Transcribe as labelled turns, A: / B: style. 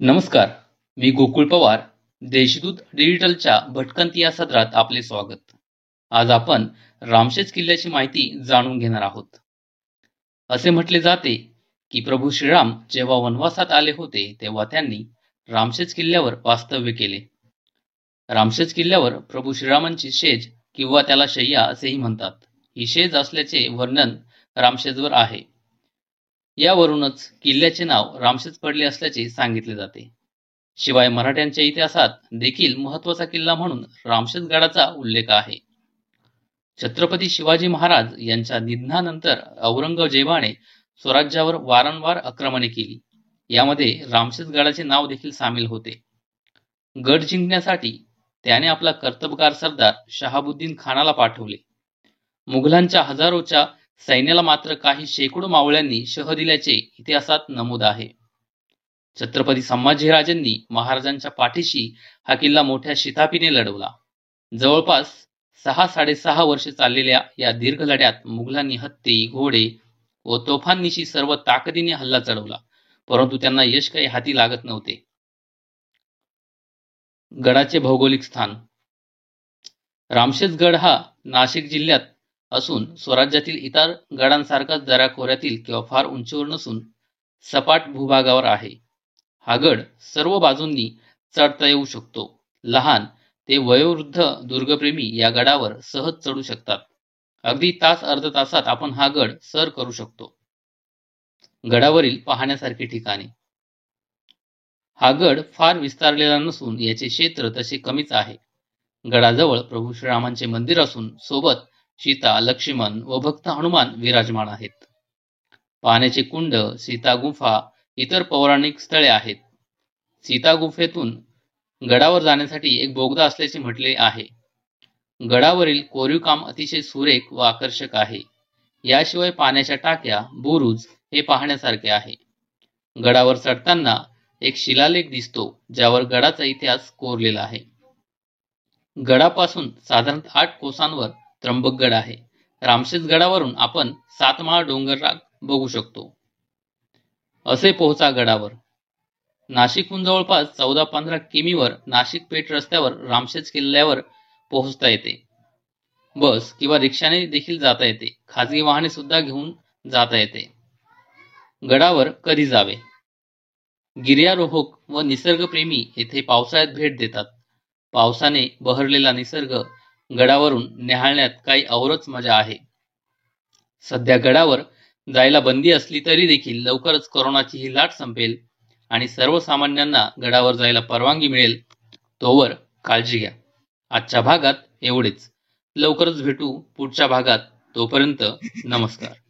A: नमस्कार मी गोकुळ पवार देशदूत डिजिटलच्या भटकंती या सत्रात आपले स्वागत. आज आपण रामशेज किल्ल्याची माहिती जाणून घेणार आहोत. असे म्हटले जाते की प्रभू श्रीराम जेव्हा वनवासात आले होते तेव्हा त्यांनी रामशेज किल्ल्यावर वास्तव्य केले. रामशेज किल्ल्यावर प्रभू श्रीरामांची शेज किंवा त्याला शय्या असेही म्हणतात. ही शेज असल्याचे वर्णन रामशेजवर आहे. यावरूनच किल्ल्याचे नाव रामशेज पडले असल्याचे सांगितले जाते. शिवाय मराठ्यांच्या इतिहासात देखील महत्त्वाचा किल्ला म्हणून रामशेज गडाचा उल्लेख आहे. छत्रपती शिवाजी महाराज यांच्या निधनानंतर औरंगजेबाने स्वराज्यावर वारंवार आक्रमणे केली. यामध्ये रामशेज गडाचे नाव देखील सामील होते. गड जिंकण्यासाठी त्याने आपला कर्तबगार सरदार शहाबुद्दीन खानाला पाठवले. मुघलांच्या हजारोच्या सैन्याला मात्र काही शेकडो मावळ्यांनी शह दिल्याचे इतिहासात नमूद आहे. छत्रपती संभाजीराजांनी महाराजांच्या पाठीशी हा किल्ला मोठ्या शितापीने लढवला. जवळपास सहा साडेसहा वर्षे चाललेल्या या दीर्घ लढ्यात मुघलांनी हत्ती घोडे व तोफांनीशी सर्व ताकदीने हल्ला चढवला परंतु त्यांना यश काही हाती लागत नव्हते. गडाचे भौगोलिक स्थान. रामशेजगड हा नाशिक जिल्ह्यात असून स्वराज्यातील इतर गडांसारखाच दऱ्याखोऱ्यातील किंवा फार उंचीवर नसून सपाट भूभागावर आहे. हा गड सर्व बाजूंनी चढता येऊ शकतो. लहान ते वयोवृद्ध दुर्गप्रेमी या गडावर सहज चढू शकतात. अगदी तास अर्ध तासात आपण हा गड सर करू शकतो. गडावरील पाहण्यासारखी ठिकाणे. हा गड फार विस्तारलेला नसून याचे क्षेत्र तसे कमीच आहे. गडाजवळ प्रभू श्रीरामांचे मंदिर असून सोबत सीता लक्ष्मण व भक्त हनुमान विराजमान आहेत. पाण्याचे कुंड सीता गुंफा इतर पौराणिक स्थळे आहेत. सीता गुंफेतून गडावर जाण्यासाठी एक बोगदा असल्याचे म्हटले आहे. गडावरील कोरीव काम अतिशय सुरेख व आकर्षक आहे. याशिवाय पाण्याच्या टाक्या बुरुज हे पाहण्यासारखे आहे. गडावर चढताना एक शिलालेख दिसतो ज्यावर गडाचा इतिहास कोरलेला आहे. गडापासून साधारण आठ कोसांवर त्र्यंबकगड आहे. रामशेज गडावरून आपण सातमाळा डोंगर राग बघू शकतो. असे पोहोचा गडावर. नाशिकहून जवळपास चौदा पंधरा किमीवर नाशिक पेठ रस्त्यावर रामशेज किल्ल्यावर पोहोचता येते. बस किंवा रिक्षाने देखील जाता येते. खाजगी वाहने सुद्धा घेऊन जाता येते. गडावर कधी जावे? गिर्यारोहक व निसर्गप्रेमी येथे पावसाळ्यात भेट देतात. पावसाने बहरलेला निसर्ग गडावरून निहाळण्यात काही औरच मजा आहे. सध्या गडावर जायला बंदी असली तरी देखील लवकरच कोरोनाची ही लाट संपेल आणि सर्वसामान्यांना गडावर जायला परवानगी मिळेल तोवर काळजी घ्या. आजच्या भागात एवढेच. लवकरच भेटू पुढच्या भागात. तोपर्यंत नमस्कार.